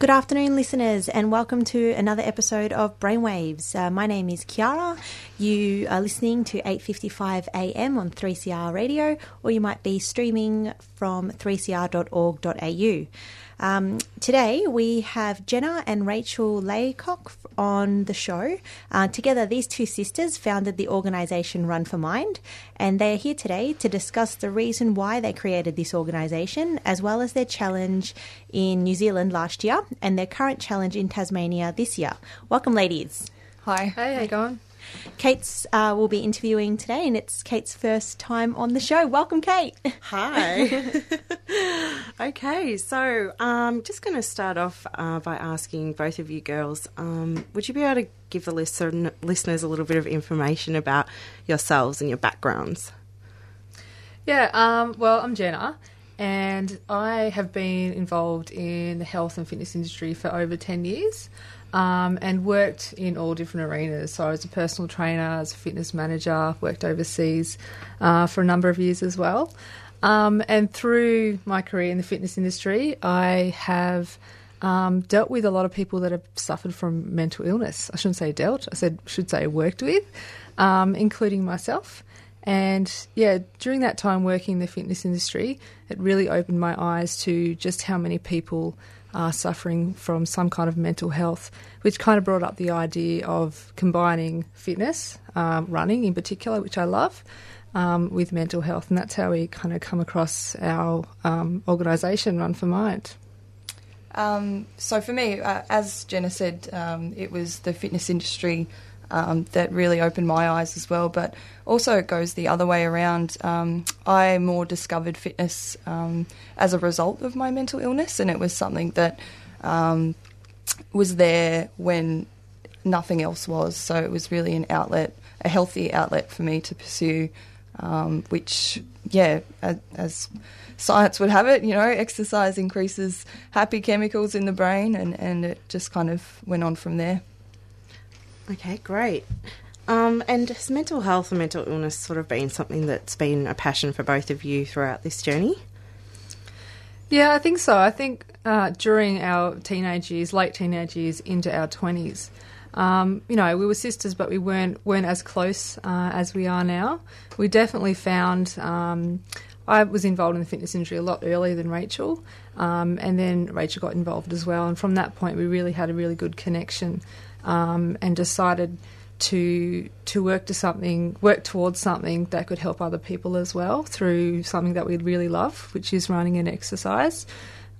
Good afternoon, listeners, and welcome to another episode of Brainwaves. Uh, my name is Kiara. You are listening to 8:55 a.m. on 3CR Radio, or you might be streaming from 3cr.org.au. Um, today we have Jenna and Rachel Laycock on the show. Uh, together, these two sisters founded the organisation Run for Mind, and they are here today to discuss the reason why they created this organisation, as well as their challenge in New Zealand last year and their current challenge in Tasmania this year. Welcome, ladies. Hi. Hey, how you going? Kate's uh, will be interviewing today, and it's Kate's first time on the show. Welcome, Kate. Hi. okay, so I'm um, just going to start off uh, by asking both of you girls um, would you be able to give the listen- listeners a little bit of information about yourselves and your backgrounds? Yeah, um, well, I'm Jenna, and I have been involved in the health and fitness industry for over 10 years um, and worked in all different arenas. So I was a personal trainer, as a fitness manager, worked overseas uh, for a number of years as well. Um, and through my career in the fitness industry, I have um, dealt with a lot of people that have suffered from mental illness. I shouldn't say dealt, I said should say worked with, um, including myself. And yeah, during that time working in the fitness industry, it really opened my eyes to just how many people are suffering from some kind of mental health, which kind of brought up the idea of combining fitness, um, running in particular, which I love, um, with mental health. And that's how we kind of come across our um, organisation, Run for Mind. Um, so for me, uh, as Jenna said, um, it was the fitness industry um, that really opened my eyes as well. But also, it goes the other way around. Um, I more discovered fitness um, as a result of my mental illness, and it was something that um, was there when nothing else was. So it was really an outlet, a healthy outlet for me to pursue, um, which, yeah, as, as science would have it, you know, exercise increases happy chemicals in the brain, and, and it just kind of went on from there. Okay, great. Um, and has mental health and mental illness sort of been something that's been a passion for both of you throughout this journey? Yeah, I think so. I think uh, during our teenage years, late teenage years, into our twenties, um, you know, we were sisters, but we weren't weren't as close uh, as we are now. We definitely found. Um, I was involved in the fitness industry a lot earlier than Rachel, um, and then Rachel got involved as well. And from that point, we really had a really good connection um, and decided to to work to something, work towards something that could help other people as well through something that we really love, which is running and exercise.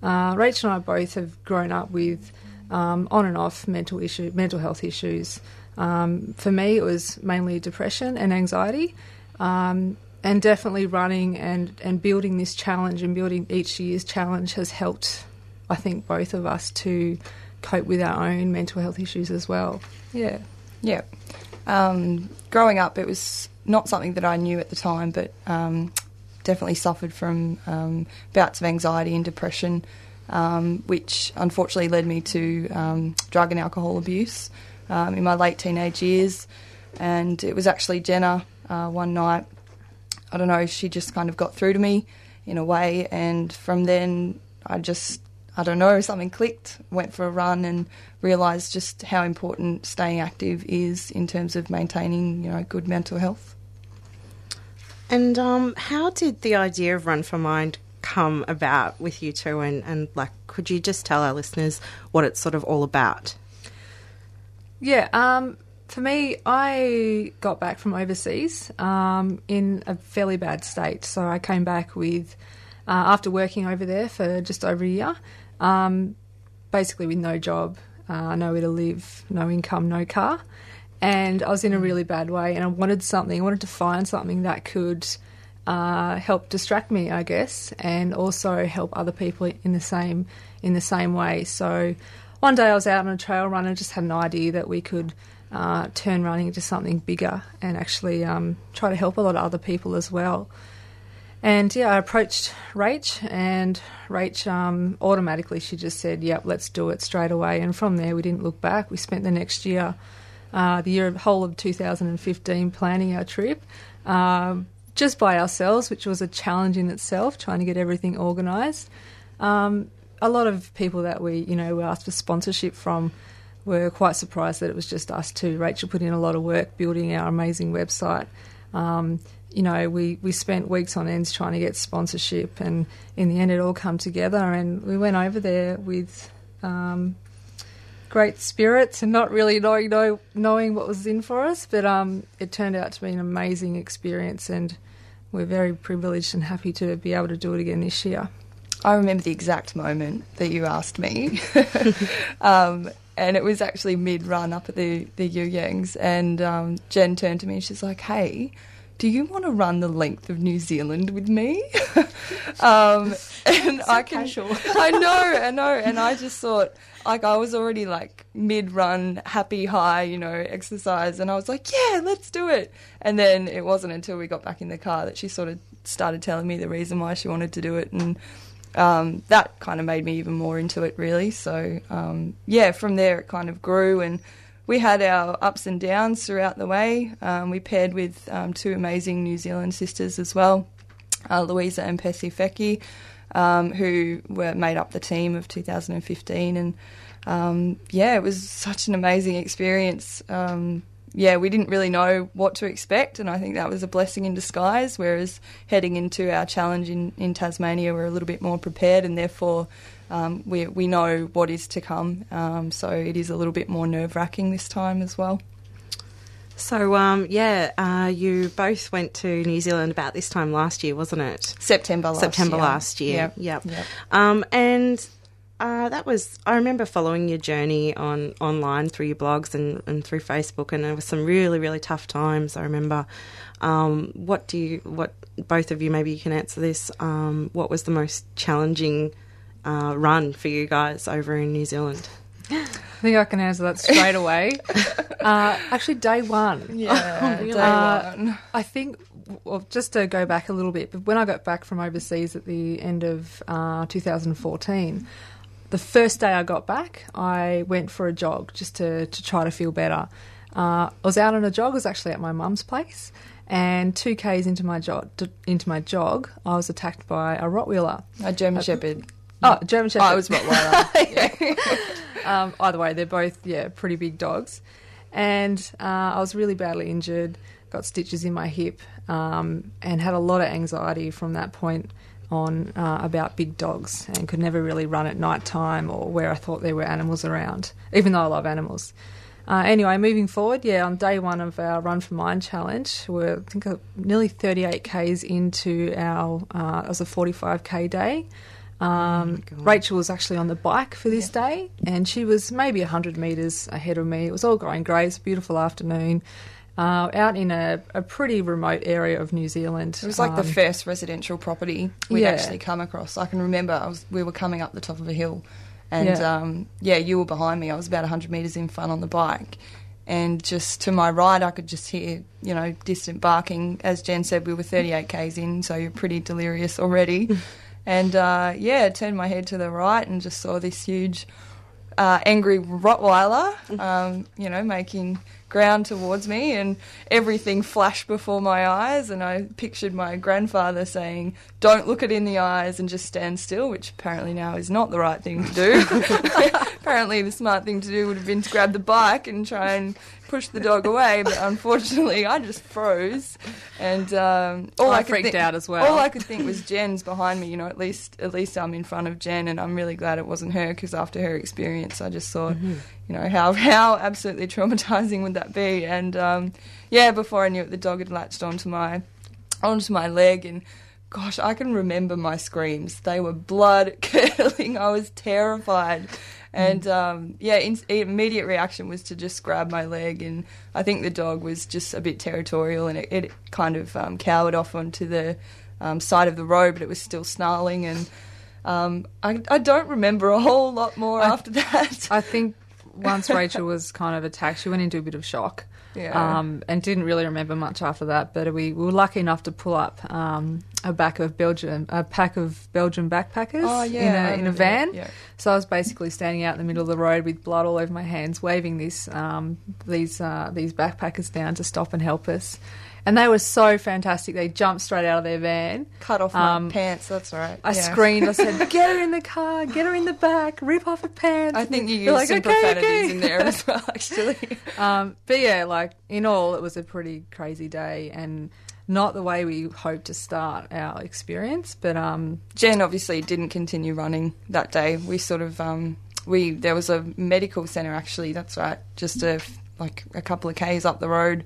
Uh, Rachel and I both have grown up with um, on and off mental issue, mental health issues. Um, for me, it was mainly depression and anxiety, um, and definitely running and and building this challenge and building each year's challenge has helped. I think both of us to cope with our own mental health issues as well. Yeah. Yeah. Um, growing up, it was not something that I knew at the time, but um, definitely suffered from um, bouts of anxiety and depression, um, which unfortunately led me to um, drug and alcohol abuse um, in my late teenage years. And it was actually Jenna uh, one night. I don't know, she just kind of got through to me in a way, and from then I just I don't know, something clicked, went for a run and realised just how important staying active is in terms of maintaining, you know, good mental health. And um, how did the idea of Run for Mind come about with you two? And, and like, could you just tell our listeners what it's sort of all about? Yeah, um, for me, I got back from overseas um, in a fairly bad state. So I came back with, uh, after working over there for just over a year, um, basically with no job, uh, nowhere to live, no income, no car. And I was in a really bad way, and I wanted something, I wanted to find something that could uh, help distract me, I guess, and also help other people in the same in the same way. So one day I was out on a trail run and just had an idea that we could uh, turn running into something bigger and actually um, try to help a lot of other people as well. And yeah, I approached Rach, and Rach um, automatically she just said, "Yep, let's do it straight away." And from there, we didn't look back. We spent the next year, uh, the year whole of 2015, planning our trip. Um, just by ourselves, which was a challenge in itself, trying to get everything organised. Um, a lot of people that we, you know, we asked for sponsorship from were quite surprised that it was just us two. Rachel put in a lot of work building our amazing website. Um, you know, we, we spent weeks on ends trying to get sponsorship, and in the end, it all come together. And we went over there with um, great spirits and not really knowing know, knowing what was in for us, but um, it turned out to be an amazing experience, and we're very privileged and happy to be able to do it again this year. I remember the exact moment that you asked me. um, and it was actually mid run up at the, the You Yangs. And um, Jen turned to me and she's like, hey, do you want to run the length of New Zealand with me? um, and so I can, casual. I know, I know, and I just thought, like, I was already like mid-run, happy, high, you know, exercise, and I was like, yeah, let's do it. And then it wasn't until we got back in the car that she sort of started telling me the reason why she wanted to do it, and um, that kind of made me even more into it, really. So um, yeah, from there it kind of grew and we had our ups and downs throughout the way. Um, we paired with um, two amazing New Zealand sisters as well, uh, Louisa and Percy Fecky, um, who were made up the team of 2015. And um, yeah, it was such an amazing experience. Um, yeah, we didn't really know what to expect, and I think that was a blessing in disguise. Whereas heading into our challenge in, in Tasmania, we're a little bit more prepared, and therefore um, we, we know what is to come. Um, so it is a little bit more nerve wracking this time as well. So, um, yeah, uh, you both went to New Zealand about this time last year, wasn't it? September last September year. last year. Yep. Yep. Yep. Um, and uh, that was, I remember following your journey on online through your blogs and, and through Facebook, and there were some really, really tough times. I remember. Um, what do you, what, both of you, maybe you can answer this. Um, what was the most challenging uh, run for you guys over in New Zealand? I think I can answer that straight away. uh, actually, day one. Yeah, really? day Uh, one. I think, well, just to go back a little bit, but when I got back from overseas at the end of uh, 2014, the first day I got back, I went for a jog just to, to try to feel better. Uh, I was out on a jog. I was actually at my mum's place, and two k's into my jog, into my jog, I was attacked by a Rottweiler. A German Shepherd. Oh, German Shepherd. Oh, it was Rottweiler. um, either way, they're both yeah pretty big dogs, and uh, I was really badly injured, got stitches in my hip, um, and had a lot of anxiety from that point on uh, about big dogs, and could never really run at night time or where I thought there were animals around, even though I love animals. Uh, anyway, moving forward, yeah, on day one of our Run for Mind challenge, we're I think uh, nearly 38 k's into our uh, it was a 45k day. Um, Rachel was actually on the bike for this day, and she was maybe 100 metres ahead of me. It was all going great. It's a beautiful afternoon. Uh, out in a, a pretty remote area of New Zealand. It was like the Um, first residential property we'd Yeah. actually come across. I can remember I was we were coming up the top of a hill, and Yeah. um, yeah, you were behind me. I was about hundred meters in front on the bike, and just to my right, I could just hear you know distant barking. As Jen said, we were thirty eight k's in, so you're pretty delirious already. and uh, yeah, I turned my head to the right and just saw this huge uh, angry Rottweiler, um, you know, making ground towards me, and everything flashed before my eyes. And I pictured my grandfather saying, "Don't look it in the eyes and just stand still," which apparently now is not the right thing to do. apparently, the smart thing to do would have been to grab the bike and try and push the dog away. But unfortunately, I just froze, and um, all I I, freaked think- out as well. All I could think was Jen's behind me. You know, at least at least I'm in front of Jen, and I'm really glad it wasn't her because after her experience, I just thought, Mm-hmm. you know, how how absolutely traumatizing would that be? And um, yeah, before I knew it, the dog had latched onto my onto my leg, and gosh, I can remember my screams. They were blood curdling. I was terrified. And um, yeah, in, immediate reaction was to just grab my leg, and I think the dog was just a bit territorial, and it, it kind of um, cowered off onto the um, side of the road, but it was still snarling, and um, I, I don't remember a whole lot more I- after that. I think once Rachel was kind of attacked, she went into a bit of shock. Yeah. Um, and didn't really remember much after that. But we, we were lucky enough to pull up um, a back of Belgium, a pack of Belgian backpackers Oh, yeah, in a in a van. yeah. So I was basically standing out in the middle of the road with blood all over my hands, waving this um, these uh, these backpackers down to stop and help us. And they were so fantastic. They jumped straight out of their van. Cut off my Um, pants. That's right. I Yeah. screamed. I said, "Get her in the car. Get her in the back. Rip off her pants." I think you used like, some "Okay, profanities okay." in there as well, actually. Um, but yeah, like in all, it was a pretty crazy day and not the way we hoped to start our experience. But um, Jen obviously didn't continue running that day. We sort of um, we there was a medical centre actually. That's right, just a like a couple of k's up the road,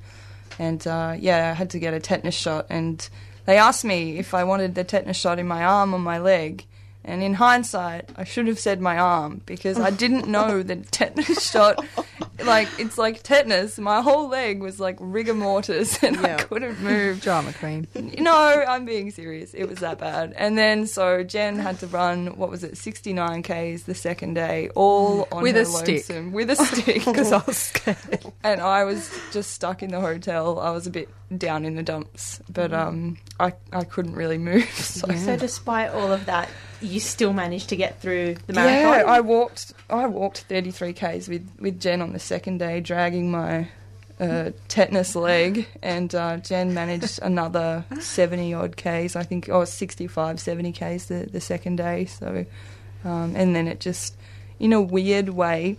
and uh, yeah, I had to get a tetanus shot. And they asked me if I wanted the tetanus shot in my arm or my leg. And in hindsight, I should have said my arm because I didn't know that tetanus shot, like it's like tetanus. My whole leg was like rigor mortis, and I Yeah. couldn't move. drama queen. No, I'm being serious. It was that bad. And then so Jen had to run what was it, 69 k's the second day, all on With her a stick. lonesome, with a stick. Because I was scared. and I was just stuck in the hotel. I was a bit down in the dumps, but um, I I couldn't really move. So. So, despite all of that, you still managed to get through the marathon. Yeah. I walked. I walked 33 k's with with Jen on the second day, dragging my uh, tetanus leg, and uh, Jen managed another 70 odd k's. I think, or 65, 70 k's the the second day. So, um, and then it just, in a weird way,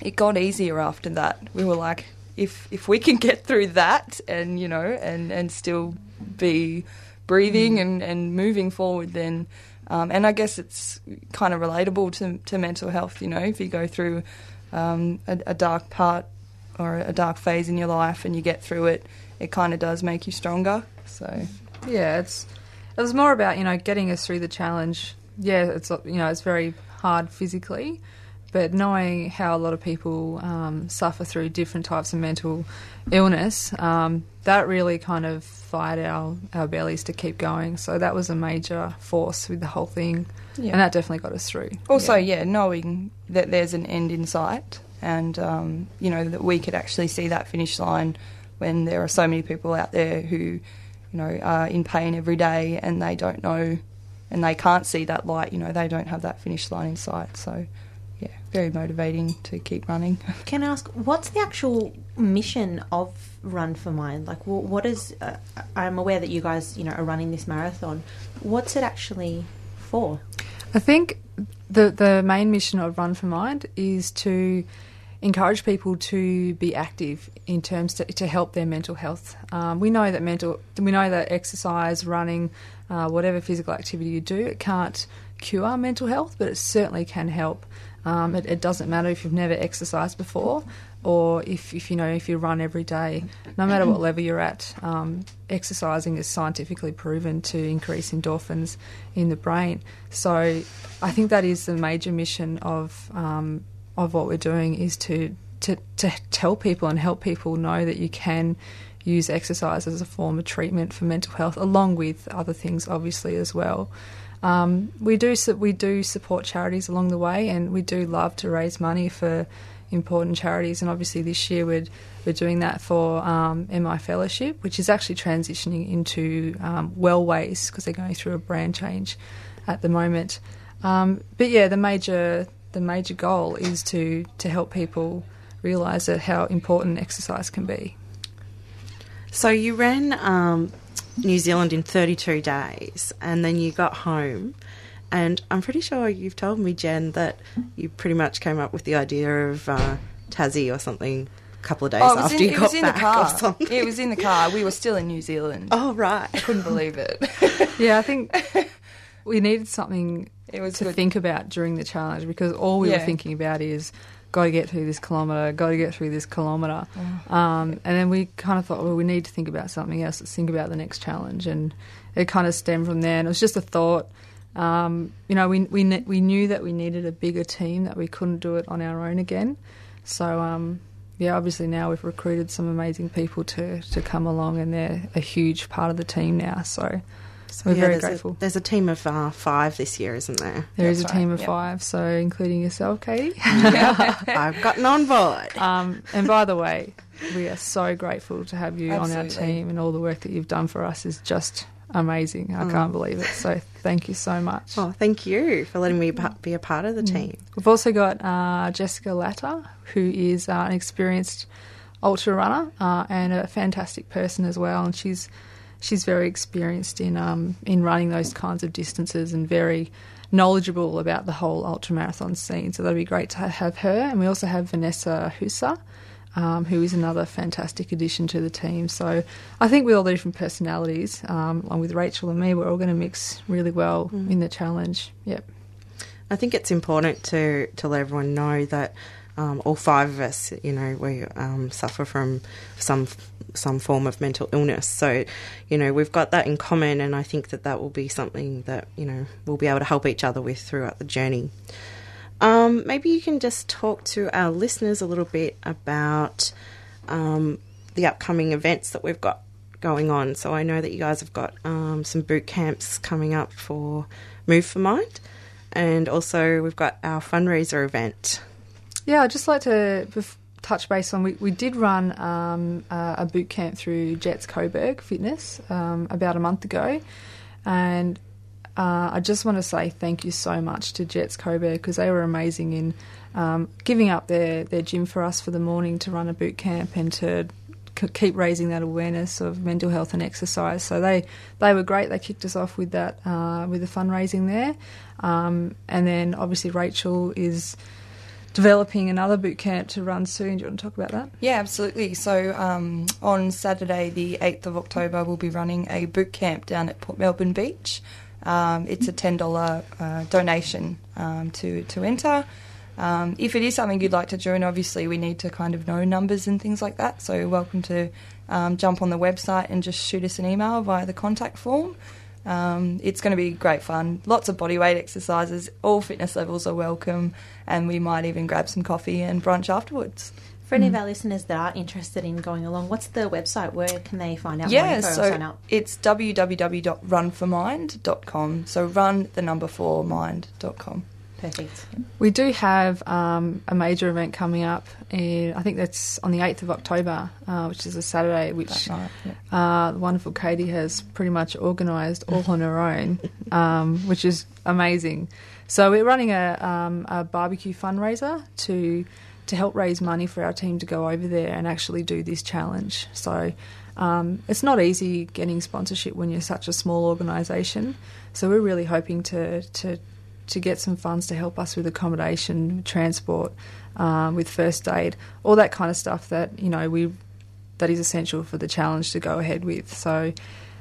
it got easier after that. We were like, if if we can get through that, and you know, and and still be breathing and and moving forward, then. Um, and I guess it's kind of relatable to, to mental health, you know, if you go through um, a, a dark part or a dark phase in your life and you get through it, it kind of does make you stronger. So, Yeah, it's it was more about you know getting us through the challenge. Yeah, it's you know it's very hard physically, but knowing how a lot of people um, suffer through different types of mental illness, um, that really kind of fired our our bellies to keep going. So that was a major force with the whole thing, yeah. and that definitely got us through. Also, yeah. yeah. knowing that there's an end in sight, and um, you know that we could actually see that finish line when there are so many people out there who, you know, are in pain every day and they don't know, and they can't see that light. You know, they don't have that finish line in sight. So, very motivating to keep running. Can I ask, what's the actual mission of Run for Mind? Like, what is? Uh, I'm aware that you guys, you know, are running this marathon. What's it actually for? I think the the main mission of Run for Mind is to encourage people to be active in terms to, to help their mental health. Um, we know that mental we know that exercise, running, uh, whatever physical activity you do, it can't cure mental health, but it certainly can help. Um, it, it doesn't matter if you've never exercised before or if, if you know if you run every day. No matter what level you're at, um, exercising is scientifically proven to increase endorphins in the brain. So I think that is the major mission of um, of what we're doing is to, to to tell people and help people know that you can use exercise as a form of treatment for mental health, along with other things, obviously as well. Um, we do we do support charities along the way, and we do love to raise money for important charities. And obviously, this year we're we're doing that for um, MI Fellowship, which is actually transitioning into um, Wellways because they're going through a brand change at the moment. Um, but yeah, the major the major goal is to to help people realise that how important exercise can be. So you ran um, New Zealand in 32 days, and then you got home. And I'm pretty sure you've told me, Jen, that you pretty much came up with the idea of uh, Tassie or something a couple of days Oh, it was after in, you it got was in the back or car. something. It was in the car. We were still in New Zealand. Oh, right. I couldn't believe it. Yeah, I think we needed something It was to good. think about during the challenge because all we Yeah. were thinking about is got to get through this kilometre, got to get through this kilometre. Mm. Um, and then we kind of thought, well, we need to think about something else. Let's think about the next challenge. And it kind of stemmed from there. And it was just a thought. Um, you know, we, we, we knew that we needed a bigger team, that we couldn't do it on our own again. So, um, yeah, obviously now we've recruited some amazing people to, to come along and they're a huge part of the team now. So, So we're Yeah, very there's grateful. A, there's a team of uh, five this year, isn't there? There is a That's team of yep. five, so including yourself, Katie. I've gotten on board. um, and by the way, we are so grateful to have you on our team, and all the work that you've done for us is just amazing. I can't believe it. So thank you so much. Oh, thank you for letting me be a part Mm. of the team. We've also got uh, Jessica Latta, who is uh, an experienced ultra runner uh, and a fantastic person as well. And she's she's very experienced in um, in running those kinds of distances and very knowledgeable about the whole ultra marathon scene. So that'd be great to have her. And we also have Vanessa Husa. Um, who is another fantastic addition to the team? So, I think with all the different personalities, um, along with Rachel and me, we're all going to mix really well in the challenge. Yep. I think it's important to to let everyone know that um, all five of us, you know, we um, suffer from some some form of mental illness. So, you know, we've got that in common, and I think that that will be something that you know we'll be able to help each other with throughout the journey. Um, maybe you can just talk to our listeners a little bit about um, the upcoming events that we've got going on. So I know that you guys have got um, some boot camps coming up for Move for Mind, and also we've got our fundraiser event. Yeah, I'd just like to touch base on. We, we did run um, a boot camp through Jetts Coburg Fitness um, about a month ago, and uh, I just want to say thank you so much to Jetts Coburg because they were amazing in um, giving up their, their gym for us for the morning to run a boot camp and to keep raising that awareness of mental health and exercise. So they they were great. They kicked us off with that uh, with the fundraising there, um, and then obviously Rachel is developing another boot camp to run soon. Do you want to talk about that? Yeah, absolutely. So um, on Saturday, the 8th of October, we'll be running a boot camp down at Port Melbourne Beach. Um, it's a $10 uh, donation um, to, to enter. Um, if it is something you'd like to join, obviously we need to kind of know numbers and things like that. So welcome to um, jump on the website and just shoot us an email via the contact form. Um, it's going to be great fun. Lots of bodyweight exercises. All fitness levels are welcome, and we might even grab some coffee and brunch afterwards. For any of our listeners that are interested in going along, what's the website? Where can they find out more Yeah, or so sign up? it's www.runformind.com. So run the number four mind.com. Perfect. We do have um, a major event coming up. In, I think that's on the 8th of October, uh, which is a Saturday, which night, yeah. uh, the wonderful Katie has pretty much organised all on her own, um, which is amazing. So we're running a, um, a barbecue fundraiser to to help raise money for our team to go over there and actually do this challenge. So um, it's not easy getting sponsorship when you're such a small organisation. So we're really hoping to to to get some funds to help us with accommodation, transport, um, with first aid, all that kind of stuff that you know we that is essential for the challenge to go ahead with. So,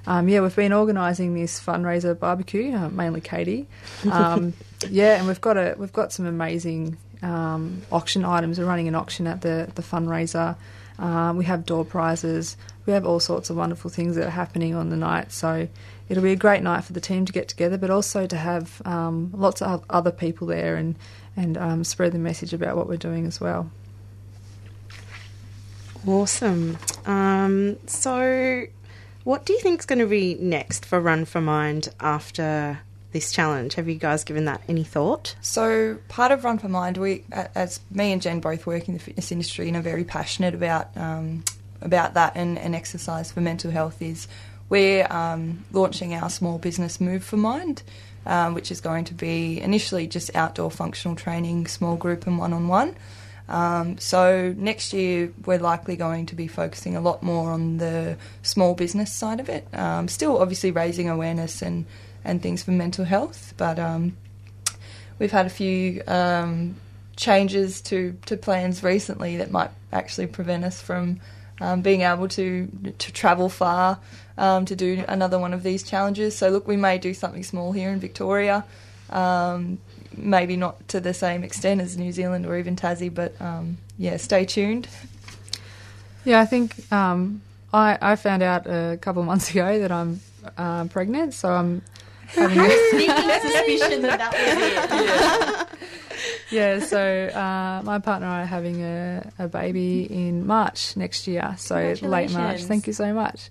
um, yeah, we've been organising this fundraiser barbecue, uh, mainly Katie. Um, yeah, and we've got a we've got some amazing um, auction items. We're running an auction at the the fundraiser. Um, we have door prizes. We have all sorts of wonderful things that are happening on the night. So it'll be a great night for the team to get together, but also to have um, lots of other people there and and um, spread the message about what we're doing as well. Awesome. Um, so, what do you think is going to be next for Run for Mind after this challenge? Have you guys given that any thought? So part of Run for Mind, we, as me and Jen both work in the fitness industry and are very passionate about um, about that and, and exercise for mental health, is we're um, launching our small business Move for Mind, um, which is going to be initially just outdoor functional training, small group and one on one. So next year we're likely going to be focusing a lot more on the small business side of it. Um, still, obviously raising awareness and and things for mental health, but um, we've had a few um, changes to, to plans recently that might actually prevent us from um, being able to to travel far um, to do another one of these challenges. So look, we may do something small here in Victoria. Um, maybe not to the same extent as New Zealand or even Tassie, but um, yeah, stay tuned. Yeah, I think um, I, I found out a couple of months ago that I'm uh, pregnant, so I'm having a, Sneaking suspicion that that was it. yeah. Yeah, so uh, my partner and I are having a, a baby in March next year, so late March. Thank you so much.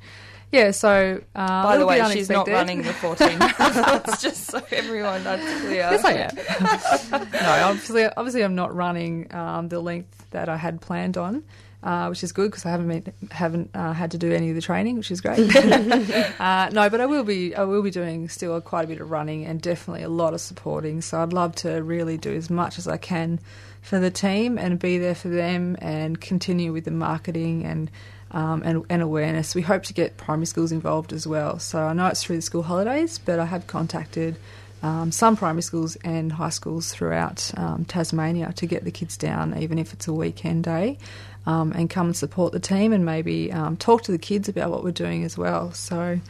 Yeah, so uh, By the way, she's not running the 14 marathons, just so everyone that's clear. Yes, I am. no, obviously, obviously, I'm not running um, the length that I had planned on, uh, which is good because I haven't been, haven't uh, had to do any of the training, which is great. uh, no, but I will be I will be doing still quite a bit of running and definitely a lot of supporting. So I'd love to really do as much as I can for the team and be there for them and continue with the marketing and. Um, and, and awareness. We hope to get primary schools involved as well. So I know it's through the school holidays, but I have contacted um, some primary schools and high schools throughout um, Tasmania to get the kids down, even if it's a weekend day, um, and come and support the team and maybe um, talk to the kids about what we're doing as well. So,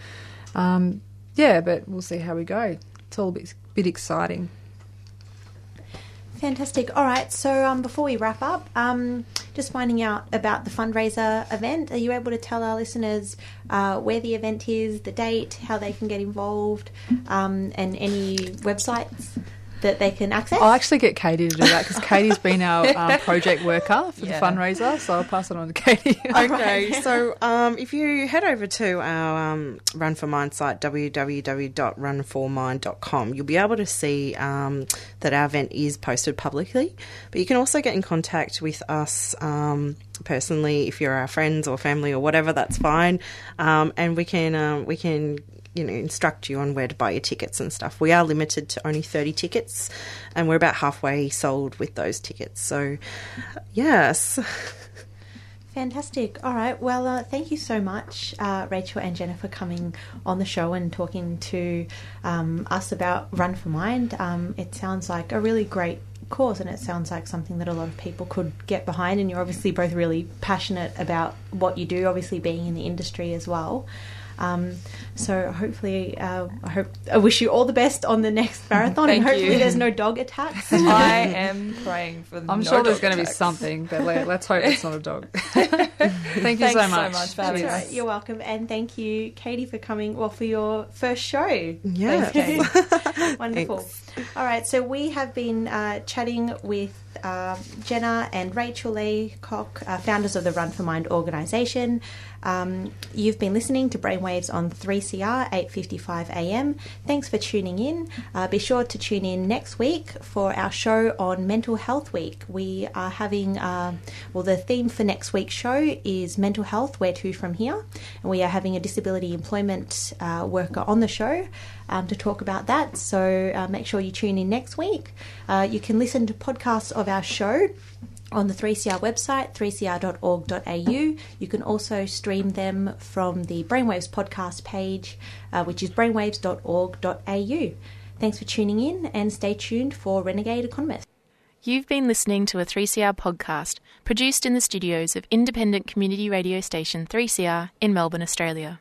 um, yeah, but we'll see how we go. It's all a bit, bit exciting. Fantastic. All right. So um, before we wrap up, um, just finding out about the fundraiser event. Are you able to tell our listeners uh, where the event is, the date, how they can get involved, um, and any websites that they can access? I'll actually get Katie to do that because Katie's been our um, project worker for Yeah. the fundraiser, so I'll pass it on to Katie. Okay, so um, if you head over to our um, Run for Mind site, www.runformind.com, you'll be able to see um, that our event is posted publicly. But you can also get in contact with us um, personally if you're our friends or family or whatever. That's fine, um, and we can um, we can. You know, instruct you on where to buy your tickets and stuff. We are limited to only 30 tickets, and we're about halfway sold with those tickets. So, yes. Fantastic. All right. Well, uh, thank you so much, uh, Rachel and Jenna, for coming on the show and talking to um, us about Run for Mind. Um, it sounds like a really great cause, and it sounds like something that a lot of people could get behind. And you're obviously both really passionate about what you do, obviously being in the industry as well. Um, so hopefully, uh, I hope I wish you all the best on the next marathon, and Thank hopefully you. there's no dog attacks. I am praying for the I'm no sure there's going to be something, but let, let's hope it's not a dog. Thank you so Thanks so much. much, That's Fabulous. all right. You're welcome, and thank you, Katie, for coming. Well, for your first show. Yes. Thanks, Wonderful. All right, so we have been uh, chatting with uh, Jenna and Rachel Laycock, uh, founders of the Run for Mind organisation. Um, you've been listening to Brainwaves on 3CR 8:55 a.m. Thanks for tuning in. Uh, be sure to tune in next week for our show on Mental Health Week. We are having, uh, well, the theme for next week's show is mental health. Where to from here? And we are having a disability employment uh, worker on the show um, to talk about that. So uh, make sure you tune in next week. Uh, you can listen to podcasts of our show on the 3CR website, 3cr.org.au. You can also stream them from the Brainwaves podcast page, uh, which is brainwaves.org.au. Thanks for tuning in and stay tuned for Renegade Economist. You've been listening to a 3CR podcast produced in the studios of independent community radio station 3CR in Melbourne, Australia.